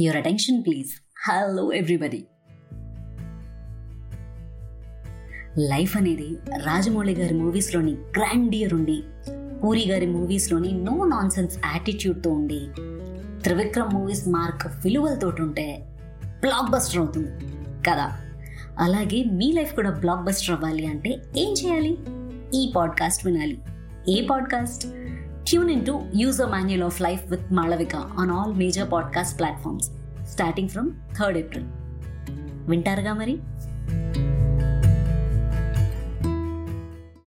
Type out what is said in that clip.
Your attention please hello everybody life అనేది రాజమౌళి గారి మూవీస్లోని గ్రాండియర్ ఉండి పూరి గారి మూవీస్లోని నో నాన్ సెన్స్ యాటిట్యూడ్తో ఉండి త్రివిక్రమ్ మూవీస్ మార్క్ విలువలతో ఉంటే బ్లాక్ బస్టర్ అవుతుంది కదా. అలాగే మీ లైఫ్ కూడా బ్లాక్ బస్టర్ అవ్వాలి అంటే ఏం చేయాలి? ఈ పాడ్కాస్ట్ వినాలి. ఏ podcast tune in to user manual of life with Malavika on all major podcast platforms starting from third April వింటారుగా మరి